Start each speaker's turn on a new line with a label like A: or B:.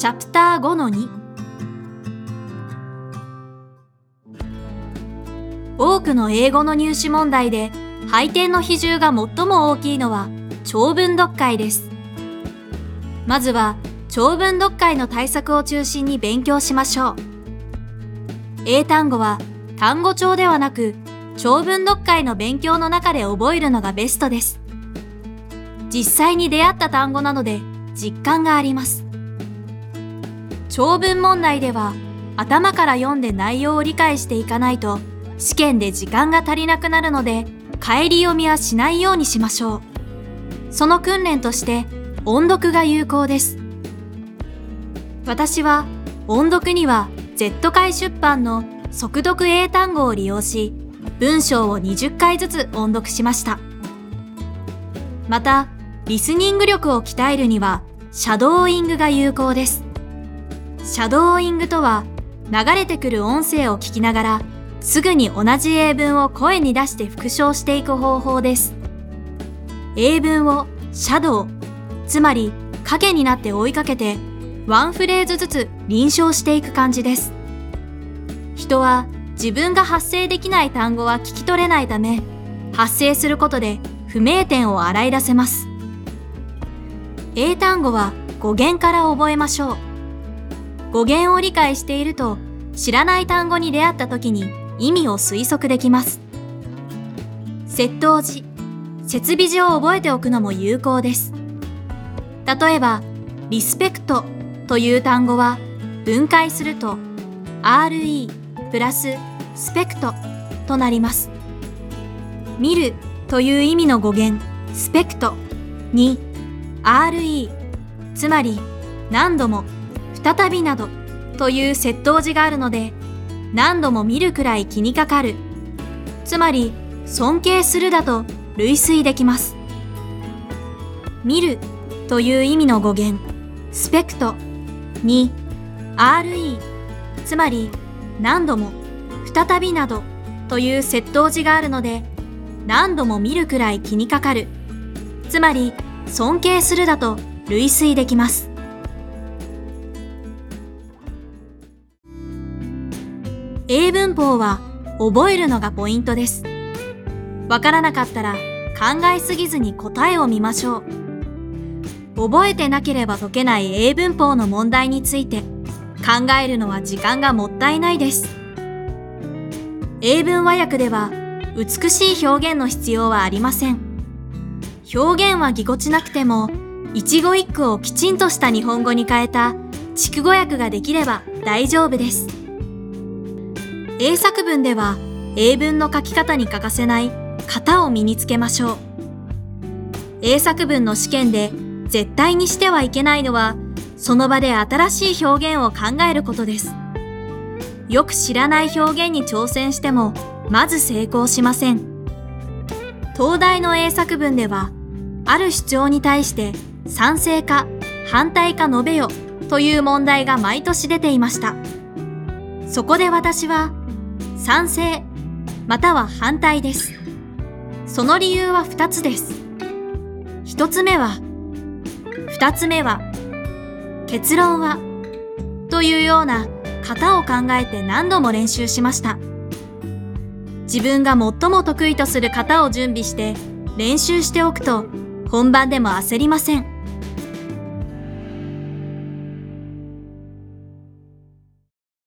A: チャプター5の2多くの英語の入試問題で配点の比重が最も大きいのは長文読解です。まずは長文読解の対策を中心に勉強しましょう。英単語は単語帳ではなく長文読解の勉強の中で覚えるのがベストです。実際に出会った単語なので実感があります。長文問題では頭から読んで内容を理解していかないと試験で時間が足りなくなるので帰り読みはしないようにしましょう。その訓練として音読が有効です。私は音読には Z 会出版の速読英単語を利用し文章を20回ずつ音読しました。また、リスニング力を鍛えるにはシャドーイングが有効です。シャドーイングとは流れてくる音声を聞きながらすぐに同じ英文を声に出して復唱していく方法です。英文をシャドウ、つまり影になって追いかけてワンフレーズずつ臨床していく感じです。人は自分が発声できない単語は聞き取れないため、発声することで不明点を洗い出せます。英単語は語源から覚えましょう。語源を理解していると知らない単語に出会った時に意味を推測できます。窃盗時、設備時を覚えておくのも有効です。例えば、リスペクトという単語は分解すると RE プラススペクトとなります。見るという意味の語源スペクトに RE つまり何度も再びなどという窃盗時があるので何度も見るくらい気にかかる。つまり、尊敬するだと類推できます。見るという意味の語源、スペクトに RE、つまり何度も、再びなどという窃盗時があるので、何度も見るくらい気にかかる。つまり、尊敬するだと類推できます。英文法は覚えるのがポイントです。わからなかったら考えすぎずに答えを見ましょう。覚えてなければ解けない英文法の問題について考えるのは時間がもったいないです。英文和訳では美しい表現の必要はありません。表現はぎこちなくても一語一句をきちんとした日本語に変えた筑語訳ができれば大丈夫です。英作文では英文の書き方に欠かせない型を身につけましょう。英作文の試験で絶対にしてはいけないのはその場で新しい表現を考えることです。よく知らない表現に挑戦してもまず成功しません。東大の英作文ではある主張に対して賛成か反対か述べよという問題が毎年出ていました。そこで私は賛成または反対です。その理由は2つです。1つ目は、2つ目は、結論は、というような型を考えて何度も練習しました。自分が最も得意とする型を準備して練習しておくと本番でも焦りません。